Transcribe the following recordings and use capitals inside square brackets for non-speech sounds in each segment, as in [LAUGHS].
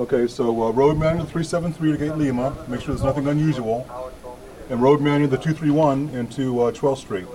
Okay, so uh, road manual 373 to Gate Lima, make sure there's nothing unusual, and road manual the 231 into uh, 12th Street.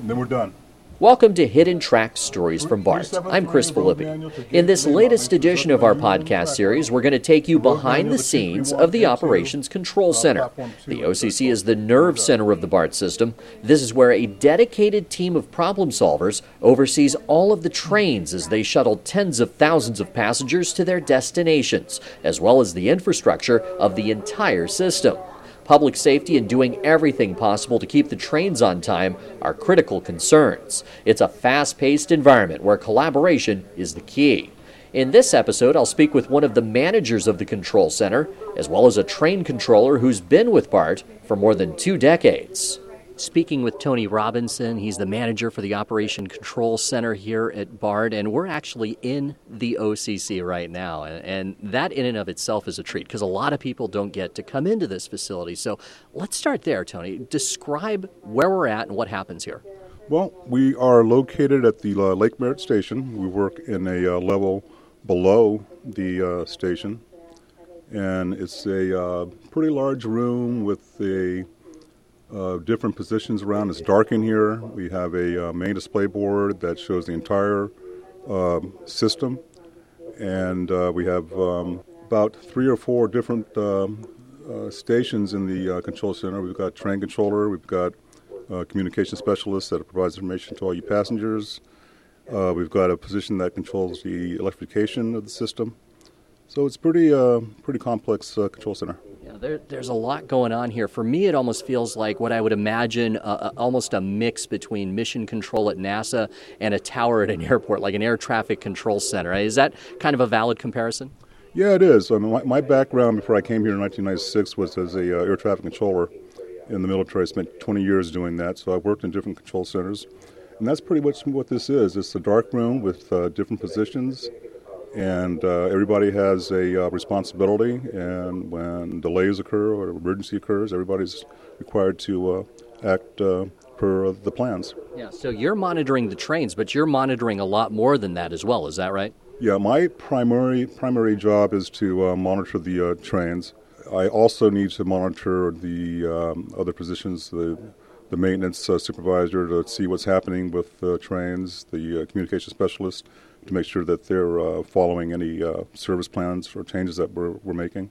And then we're done. Welcome to Hidden Track Stories from BART. I'm Chris Filippi. In this latest edition of our podcast series, we're going to take you behind the scenes of the Operations Control Center. The OCC is the nerve center of the BART system. This is where a dedicated team of problem solvers oversees all of the trains as they shuttle tens of thousands of passengers to their destinations, as well as the infrastructure of the entire system. Public safety and doing everything possible to keep the trains on time are critical concerns. It's a fast paced environment where collaboration is the key. In this episode, I'll speak with one of the managers of the control center, as well as a train controller who's been with BART for more than two decades speaking with Tony Robinson. He's the manager for the Operation Control Center here at BART, and we're actually in the OCC right now. And, that, in and of itself, is a treat because a lot of people don't get to come into this facility. So let's start there, Tony. Describe where we're at and what happens here. Well, we are located at the uh, Lake Merritt Station. We work in a uh, level below the uh, station, and it's a uh, pretty large room with a uh, different positions around. It's dark in here. We have a uh, main display board that shows the entire uh, system, and uh, we have um, about three or four different um, uh, stations in the uh, control center. We've got train controller, we've got communication specialist that provides information to all you passengers. we've got a position that controls the electrification of the system. So it's pretty pretty complex control center there, there's a lot going on here. For me, it almost feels like what I would imagine uh, almost a mix between mission control at NASA and a tower at an [LAUGHS] airport, like an air traffic control center. Is that kind of a valid comparison? Yeah, it is. I mean, my, my background before I came here in 1996 was as a uh, air traffic controller in the military. I spent 20 years doing that, so I've worked in different control centers. And that's pretty much what this is. It's a dark room with uh, different positions and uh, everybody has a uh, responsibility. And when delays occur or emergency occurs, everybody's required to uh, act uh, per the plans. Yeah. So you're monitoring the trains, but you're monitoring a lot more than that as well. Is that right? Yeah. My primary primary job is to uh, monitor the uh, trains. I also need to monitor the um, other positions, the the maintenance supervisor, to see what's happening with the trains, the communication specialist to make sure that they're uh, following any uh, service plans or changes that we're, we're making.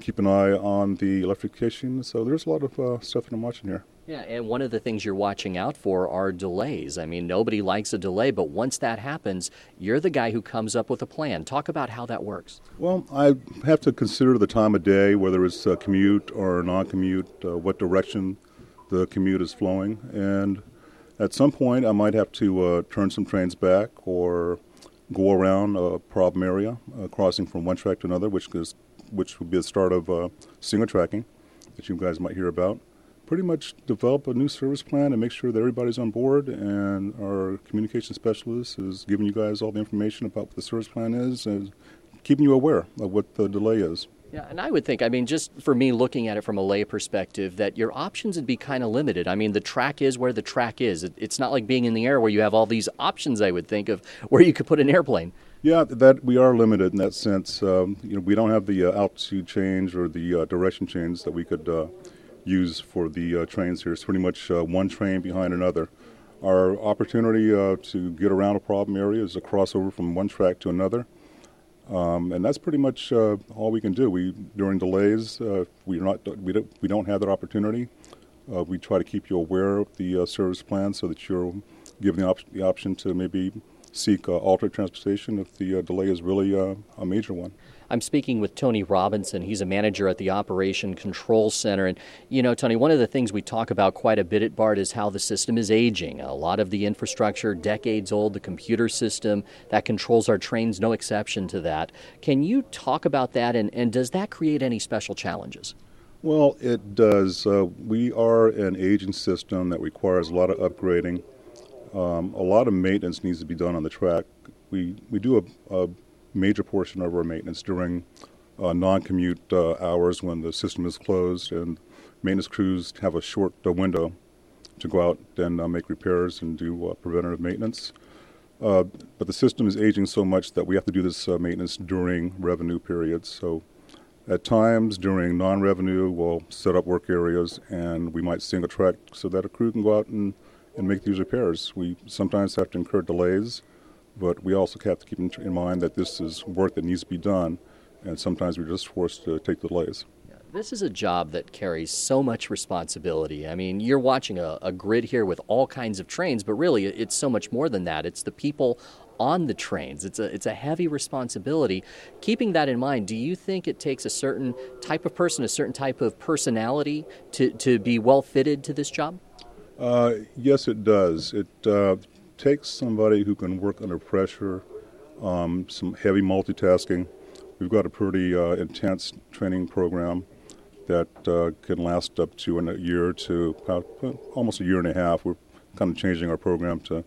Keep an eye on the electrification. So there's a lot of uh, stuff that I'm watching here. Yeah, and one of the things you're watching out for are delays. I mean, nobody likes a delay, but once that happens, you're the guy who comes up with a plan. Talk about how that works. Well, I have to consider the time of day, whether it's a commute or non commute, uh, what direction the commute is flowing. And at some point, I might have to uh, turn some trains back or go around a problem area, crossing from one track to another, which is which would be the start of uh, single tracking that you guys might hear about. Pretty much develop a new service plan and make sure that everybody's on board, and our communication specialist is giving you guys all the information about what the service plan is and keeping you aware of what the delay is. Yeah, and I would think, I mean, just for me looking at it from a lay perspective, that your options would be kind of limited. I mean, the track is where the track is. It, it's not like being in the air where you have all these options, I would think, of where you could put an airplane. Yeah, that we are limited in that sense. Um, you know, we don't have the uh, altitude change or the uh, direction change that we could uh, use for the uh, trains here. It's pretty much uh, one train behind another. Our opportunity uh, to get around a problem area is a crossover from one track to another. Um, and that's pretty much uh, all we can do. We during delays, uh, we not we don't we don't have that opportunity. Uh, we try to keep you aware of the uh, service plan so that you're given the, op- the option to maybe seek uh, alternate transportation if the uh, delay is really a major one. I'm speaking with Tony Robinson. He's a manager at the Operation Control Center. And, you know, Tony, one of the things we talk about quite a bit at BART is how the system is aging. A lot of the infrastructure, decades old, the computer system that controls our trains, no exception to that. Can you talk about that, and, and does that create any special challenges? Well, it does. Uh, we are an aging system that requires a lot of upgrading. Um, a lot of maintenance needs to be done on the track. We we do a, a major portion of our maintenance during uh, non-commute uh, hours when the system is closed, and maintenance crews have a short uh, window to go out and uh, make repairs and do uh, preventative maintenance. Uh, but the system is aging so much that we have to do this maintenance during revenue periods. So at times during non-revenue, we'll set up work areas and we might single track so that a crew can go out and, and make these repairs. We sometimes have to incur delays, but we also have to keep in, in mind that this is work that needs to be done, and sometimes we're just forced to take the delays. This is a job that carries so much responsibility. I mean, you're watching a, a, grid here with all kinds of trains, but really it's so much more than that. It's the people on the trains. It's a, it's a heavy responsibility. Keeping that in mind, do you think it takes a certain type of person, a certain type of personality to, to be well fitted to this job? Uh, yes, it does. It uh, takes somebody who can work under pressure, um, some heavy multitasking. We've got a pretty uh, intense training program that uh, can last up to a year to almost a year and a half. We're kind of changing our program to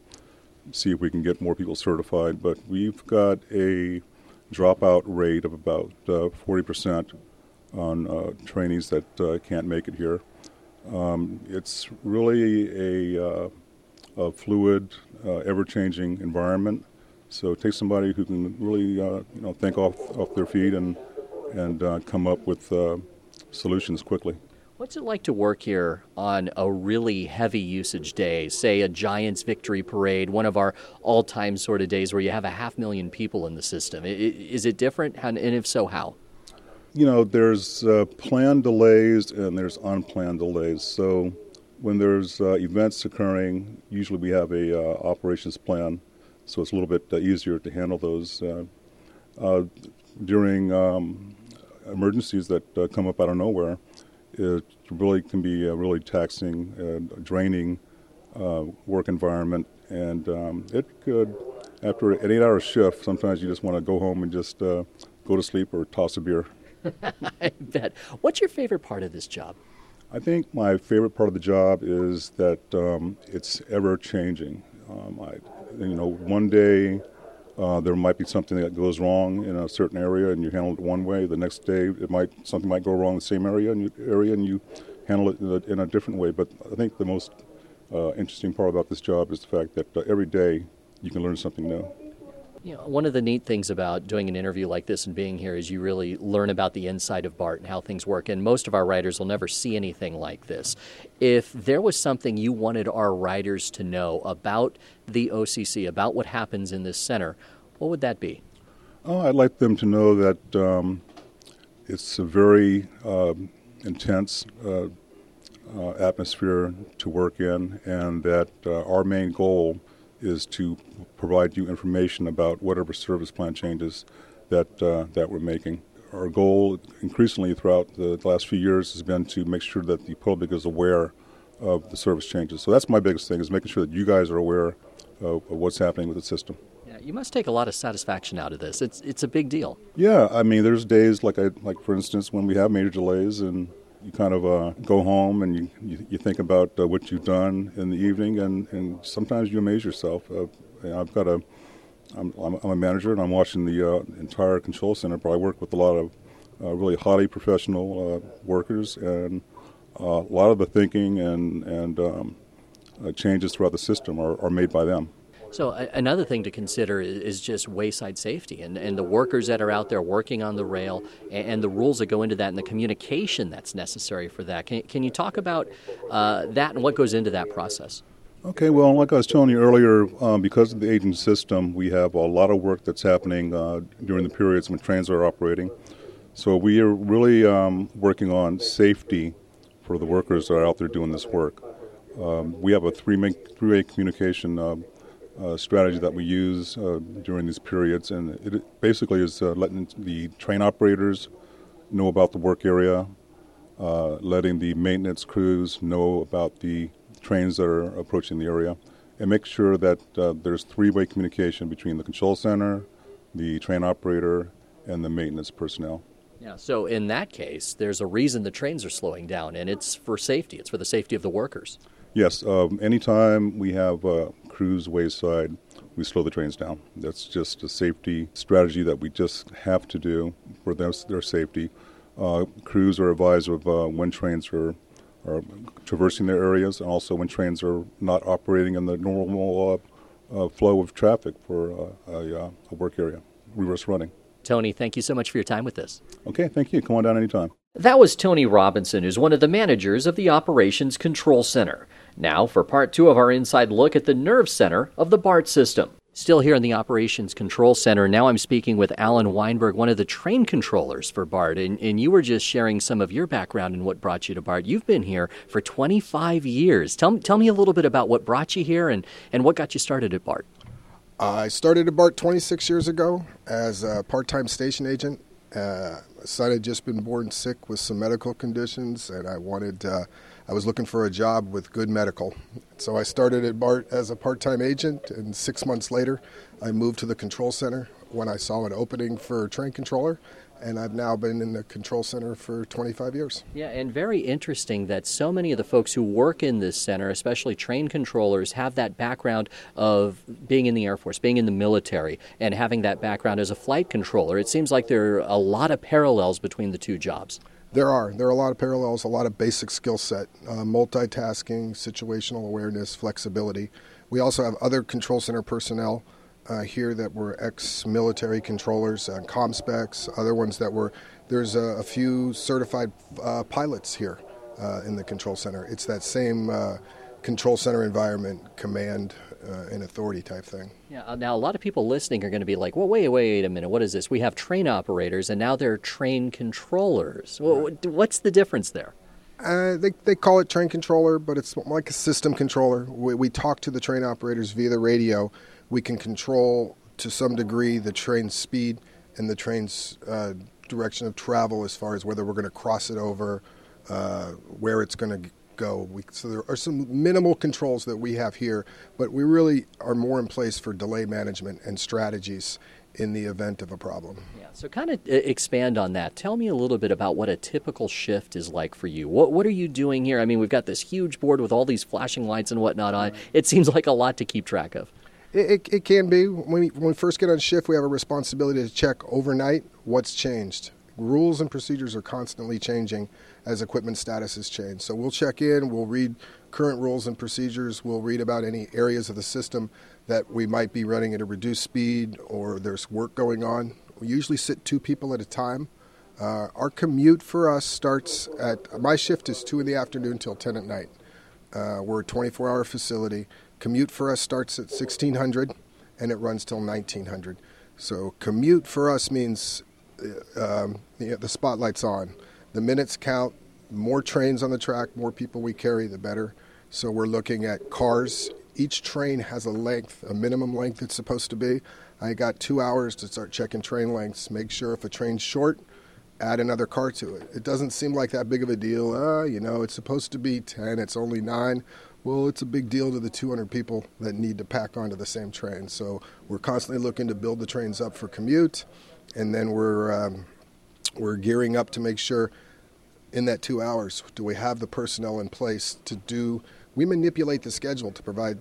see if we can get more people certified, but we've got a dropout rate of about uh, 40% on uh, trainees that uh, can't make it here. Um, it's really a, uh, a fluid, uh, ever-changing environment. So it takes somebody who can really, you know, think off off their feet and and come up with solutions quickly. What's it like to work here on a really heavy usage day, say a Giants victory parade, one of our all time sort of days where you have a half million people in the system? Is it different? And if so, how? You know, there's uh, planned delays and there's unplanned delays. So when there's uh, events occurring, usually we have a uh, operations plan, so it's a little bit uh, easier to handle those. Uh, uh, during um, emergencies that come up out of nowhere, it really can be a really taxing, draining work environment, and um, it could, after an eight-hour shift, sometimes you just want to go home and just go to sleep or toss a beer. [LAUGHS] I bet. What's your favorite part of this job? I think my favorite part of the job is that um, it's ever changing. Um, I, you know, one day uh, there might be something that goes wrong in a certain area, and you handle it one way. The next day, it might something might go wrong in the same area, and you, area, and you handle it in a, in a, different way. But I think the most uh, interesting part about this job is the fact that uh, every day you can learn something new. You know, one of the neat things about doing an interview like this and being here is you really learn about the inside of BART and how things work. And most of our riders will never see anything like this. If there was something you wanted our riders to know about the OCC, about what happens in this center, what would that be? Oh, I'd like them to know that um, it's a very uh, intense uh, uh, atmosphere to work in, and that uh, our main goal is to provide you information about whatever service plan changes that uh, that we're making. Our goal, increasingly throughout the last few years, has been to make sure that the public is aware of the service changes. So that's my biggest thing: is making sure that you guys are aware of, of what's happening with the system. Yeah, you must take a lot of satisfaction out of this. It's it's a big deal. Yeah, I mean, there's days like I like for instance when we have major delays and you kind of uh, go home and you, you, you think about uh, what you've done in the evening, and, and sometimes you amaze yourself. Uh, I've got a, I'm, I'm, a manager and I'm watching the uh, entire control center, but I work with a lot of uh, really highly professional uh, workers, and a lot of the thinking and, and um, changes throughout the system are, are made by them. So another thing to consider is just wayside safety and, and the workers that are out there working on the rail and, and the rules that go into that and the communication that's necessary for that. Can, can you talk about uh, that and what goes into that process? Okay, well, like I was telling you earlier, um, because of the aging system, we have a lot of work that's happening uh, during the periods when trains are operating. So we are really um, working on safety for the workers that are out there doing this work. Um, we have a three-way three communication uh, uh, strategy that we use uh, during these periods, and it basically is uh, letting the train operators know about the work area, uh, letting the maintenance crews know about the trains that are approaching the area, and make sure that uh, there's three-way communication between the control center, the train operator, and the maintenance personnel. Yeah, so in that case, there's a reason the trains are slowing down, and it's for safety. It's for the safety of the workers. Yes, um, anytime we have uh, crews wayside, we slow the trains down. That's just a safety strategy that we just have to do for their, their safety. Uh, crews are advised of uh, when trains are, are traversing their areas and also when trains are not operating in the normal uh, flow of traffic for uh, a, uh, a work area, reverse running. Tony, thank you so much for your time with us. Okay, thank you. Come on down anytime. That was Tony Robinson, who's one of the managers of the Operations Control Center. Now, for part two of our inside look at the nerve center of the BART system. Still here in the Operations Control Center. Now I'm speaking with Alan Weinberg, one of the train controllers for BART. And, and, you were just sharing some of your background and what brought you to BART. You've been here for 25 years. Tell, tell me a little bit about what brought you here and, and what got you started at BART. I started at BART 26 years ago as a part time station agent. Uh, son had just been born sick with some medical conditions, and I wanted. Uh, I was looking for a job with good medical. So I started at BART as a part time agent, and six months later, I moved to the control center when I saw an opening for train controller and I've now been in the control center for 25 years. Yeah, and very interesting that so many of the folks who work in this center, especially train controllers, have that background of being in the Air Force, being in the military, and having that background as a flight controller. It seems like there are a lot of parallels between the two jobs. There are. There are a lot of parallels, a lot of basic skill set, uh, multitasking, situational awareness, flexibility. We also have other control center personnel uh, here that were ex-military controllers, uh, ComSpecs, other ones that were. There's a, a few certified uh, pilots here uh, in the control center. It's that same uh, control center environment, command uh, authority type thing. Yeah. Now a lot of people listening are going to be like, "Well, wait, wait a minute. What is this? We have train operators, and now they're train controllers. Well, what's the difference there?" Uh, they, they call it train controller, but it's like a system controller. We, we talk to the train operators via the radio we can control to some degree the train's speed and the train's uh, direction of travel as far as whether we're going to cross it over, uh, where it's going to go. We, so there are some minimal controls that we have here, but we really are more in place for delay management and strategies in the event of a problem. Yeah, so kind of uh, expand on that. Tell me a little bit about what a typical shift is like for you. What what are you doing here? I mean, we've got this huge board with all these flashing lights and whatnot on. It seems like a lot to keep track of. It, it, it, can be. When we, when we first get on shift, we have a responsibility to check overnight what's changed. Rules and procedures are constantly changing as equipment status has changed. So we'll check in, we'll read current rules and procedures, we'll read about any areas of the system that we might be running at a reduced speed or there's work going on. We usually sit two people at a time. Uh, our commute for us starts at my shift is 2 in the afternoon till 10 at night. Uh, we're a 24 hour facility. Commute for us starts at 1600 and it runs till 1900. So commute for us means um, the, the spotlight's on. The minutes count. More trains on the track, more people we carry, the better. So we're looking at cars. Each train has a length, a minimum length it's supposed to be. I got two hours to start checking train lengths. Make sure if a train's short, add another car to it. It doesn't seem like that big of a deal. Uh, you know, it's supposed to be 10, it's only 9. Well, it's a big deal to the 200 people that need to pack onto the same train. So we're constantly looking to build the trains up for commute, and then we're um, we're gearing up to make sure in that two hours do we have the personnel in place to do. We manipulate the schedule to provide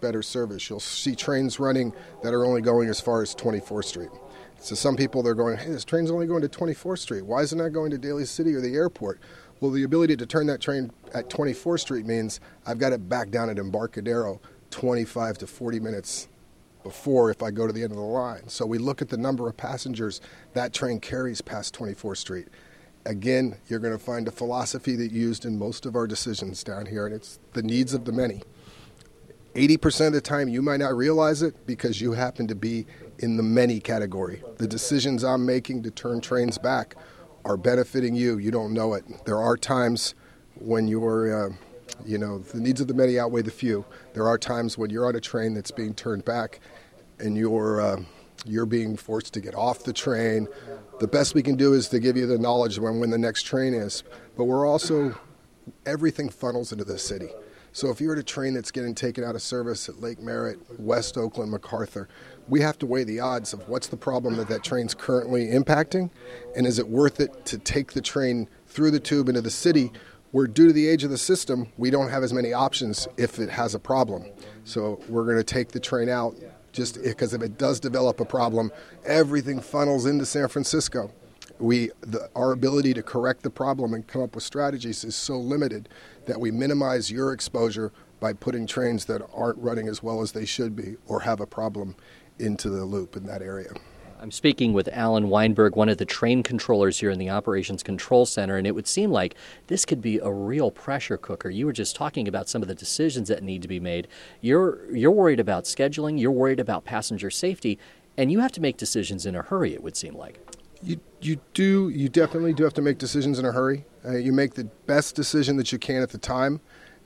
better service. You'll see trains running that are only going as far as 24th Street. So some people they're going, hey, this train's only going to 24th Street. Why is it not going to Daly City or the airport? Well, the ability to turn that train at 24th Street means I've got it back down at Embarcadero 25 to 40 minutes before if I go to the end of the line. So we look at the number of passengers that train carries past 24th Street. Again, you're going to find a philosophy that used in most of our decisions down here, and it's the needs of the many. 80% of the time, you might not realize it because you happen to be in the many category. The decisions I'm making to turn trains back are benefiting you. You don't know it. There are times when you're, uh, you know, the needs of the many outweigh the few. There are times when you're on a train that's being turned back, and you're uh, you're being forced to get off the train. The best we can do is to give you the knowledge when when the next train is. But we're also everything funnels into the city. So if you're at a train that's getting taken out of service at Lake Merritt, West Oakland, MacArthur, we have to weigh the odds of what's the problem that that train's currently impacting, and is it worth it to take the train through the tube into the city, where due to the age of the system, we don't have as many options if it has a problem. So we're going to take the train out just because if it does develop a problem, everything funnels into San Francisco we the, our ability to correct the problem and come up with strategies is so limited that we minimize your exposure by putting trains that aren't running as well as they should be or have a problem into the loop in that area. I'm speaking with Alan Weinberg, one of the train controllers here in the Operations Control Center, and it would seem like this could be a real pressure cooker. You were just talking about some of the decisions that need to be made. You're you're worried about scheduling, you're worried about passenger safety, and you have to make decisions in a hurry. It would seem like. You you do you definitely do have to make decisions in a hurry. Uh, you make the best decision that you can at the time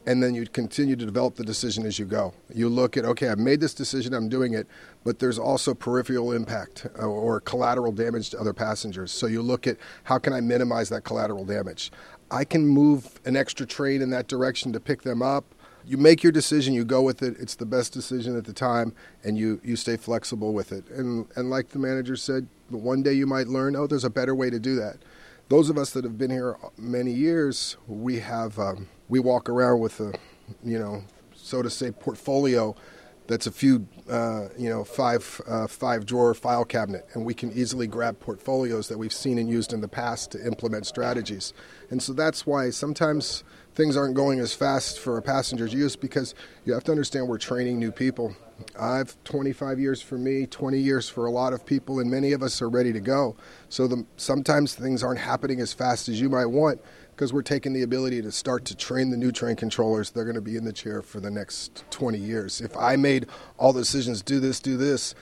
and then you continue to develop the decision as you go. You look at, okay, I've made this decision, I'm doing it, but there's also peripheral impact uh, or collateral damage to other passengers. So you look at how can I minimize that collateral damage? I can move an extra train in that direction to pick them up. You make your decision, you go with it. It's the best decision at the time, and you, you stay flexible with it. And, and like the manager said, one day you might learn, oh, there's a better way to do that. Those of us that have been here many years, we have. Um, we walk around with a, you know, so to say, portfolio that's a few, uh, you know, five uh, five drawer file cabinet, and we can easily grab portfolios that we've seen and used in the past to implement strategies. And so that's why sometimes things aren't going as fast for a passenger's use because you have to understand we're training new people. I've 25 years for me, 20 years for a lot of people, and many of us are ready to go. So the, sometimes things aren't happening as fast as you might want because we're taking the ability to start to train the new train controllers. They're going to be in the chair for the next 20 years. If I made all the decisions, do this, do this,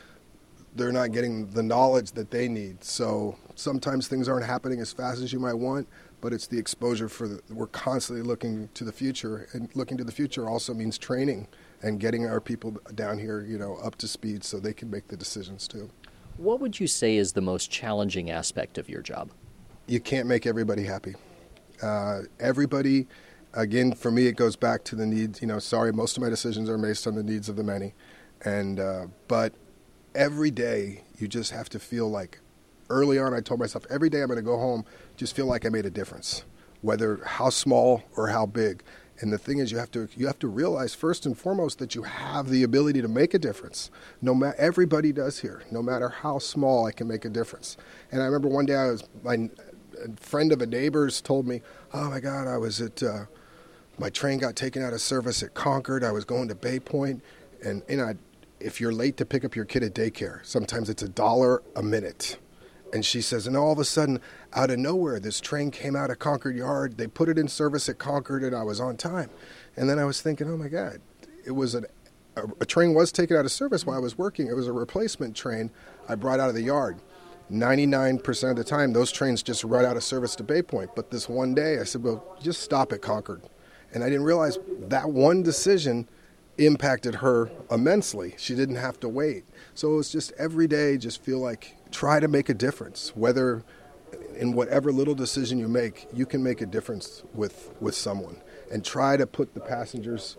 they're not getting the knowledge that they need. So sometimes things aren't happening as fast as you might want, but it's the exposure for the, we're constantly looking to the future, and looking to the future also means training and getting our people down here, you know, up to speed so they can make the decisions too. What would you say is the most challenging aspect of your job? You can't make everybody happy. Uh, everybody, again, for me, it goes back to the needs. You know, sorry, most of my decisions are based on the needs of the many, and uh, but every day you just have to feel like. Early on, I told myself every day I'm going to go home, just feel like I made a difference, whether how small or how big. And the thing is, you have to you have to realize first and foremost that you have the ability to make a difference. No matter everybody does here. No matter how small, I can make a difference. And I remember one day I was my a friend of a neighbor's told me, "Oh my God, I was at uh, my train got taken out of service at Concord. I was going to Bay Point, and you know, if you're late to pick up your kid at daycare, sometimes it's a dollar a minute." And she says, and all of a sudden, out of nowhere, this train came out of Concord Yard. They put it in service at Concord, and I was on time. And then I was thinking, oh my God, it was an, a, a train was taken out of service while I was working. It was a replacement train I brought out of the yard. 99% of the time, those trains just run out of service to Bay Point. But this one day, I said, well, just stop at Concord. And I didn't realize that one decision impacted her immensely. She didn't have to wait. So it was just every day, just feel like try to make a difference. Whether in whatever little decision you make, you can make a difference with, with someone. And try to put the passenger's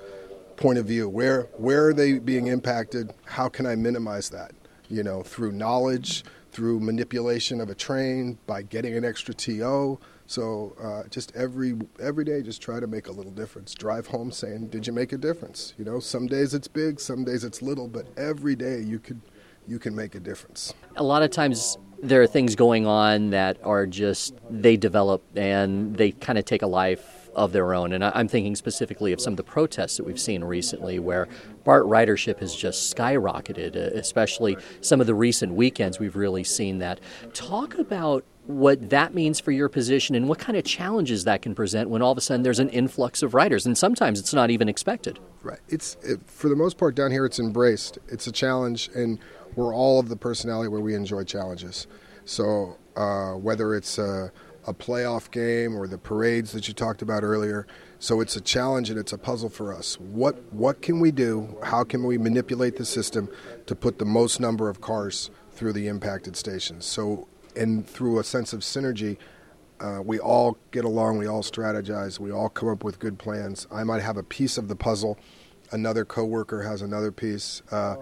point of view. Where, where are they being impacted? How can I minimize that? You know, through knowledge, through manipulation of a train, by getting an extra TO. So uh, just every every day, just try to make a little difference. Drive home saying, "Did you make a difference?" You know, some days it's big, some days it's little, but every day you could you can make a difference. A lot of times there are things going on that are just they develop and they kind of take a life of their own. And I'm thinking specifically of some of the protests that we've seen recently where BART ridership has just skyrocketed, uh, especially some of the recent weekends we've really seen that. Talk about what that means for your position and what kind of challenges that can present when all of a sudden there's an influx of riders and sometimes it's not even expected. Right. It's it, for the most part down here it's embraced. It's a challenge and we're all of the personality where we enjoy challenges. So uh, whether it's uh, a playoff game or the parades that you talked about earlier. So it's a challenge and it's a puzzle for us. What what can we do? How can we manipulate the system to put the most number of cars through the impacted stations? So and through a sense of synergy, uh, we all get along, we all strategize, we all come up with good plans. I might have a piece of the puzzle, another coworker has another piece, uh,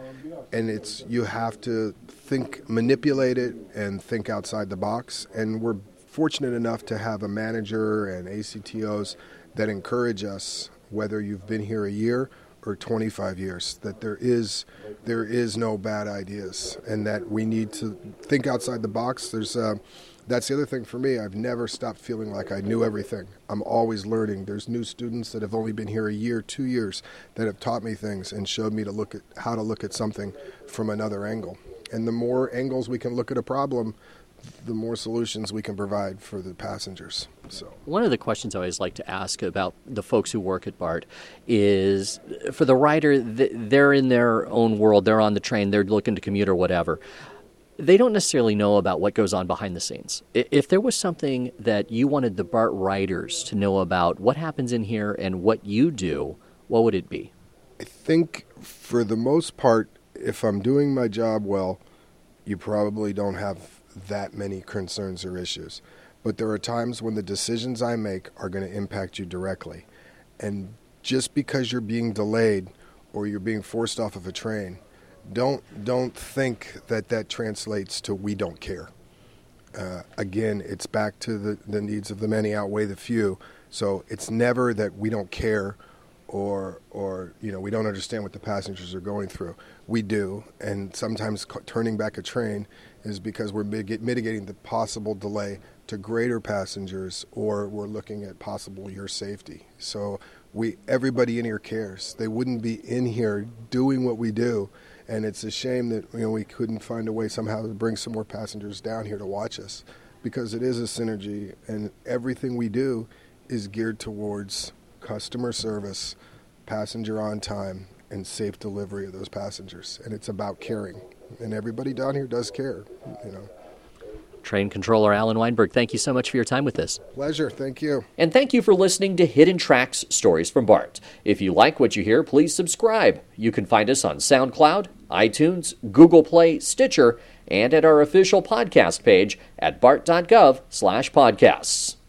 and it's you have to think, manipulate it, and think outside the box. And we're fortunate enough to have a manager and ACTOs that encourage us, whether you've been here a year or 25 years, that there is there is no bad ideas, and that we need to think outside the box. There's a, that's the other thing for me. I've never stopped feeling like I knew everything. I'm always learning. There's new students that have only been here a year, two years, that have taught me things and showed me to look at how to look at something from another angle. And the more angles we can look at a problem, the more solutions we can provide for the passengers. So one of the questions I always like to ask about the folks who work at BART is for the rider, they're in their own world. They're on the train. They're looking to commute or whatever. They don't necessarily know about what goes on behind the scenes. If there was something that you wanted the BART riders to know about what happens in here and what you do, what would it be? I think for the most part, if I'm doing my job well, you probably don't have that many concerns or issues. But there are times when the decisions I make are going to impact you directly. And just because you're being delayed or you're being forced off of a train, don't don't think that that translates to we don't care. Uh, again, it's back to the, the needs of the many outweigh the few. So it's never that we don't care or or you know we don't understand what the passengers are going through. We do, and sometimes turning back a train is because we're mitigating the possible delay to greater passengers, or we're looking at possible your safety. So we everybody in here cares. They wouldn't be in here doing what we do, and it's a shame that you know we couldn't find a way somehow to bring some more passengers down here to watch us, because it is a synergy, and everything we do is geared towards customer service, passenger on time, and safe delivery of those passengers. And it's about caring. And everybody down here does care, you know. Train controller Alan Weinberg, thank you so much for your time with us. Pleasure. Thank you. And thank you for listening to Hidden Tracks Stories from BART. If you like what you hear, please subscribe. You can find us on SoundCloud, iTunes, Google Play, Stitcher, and at our official podcast page at bart.gov/podcasts.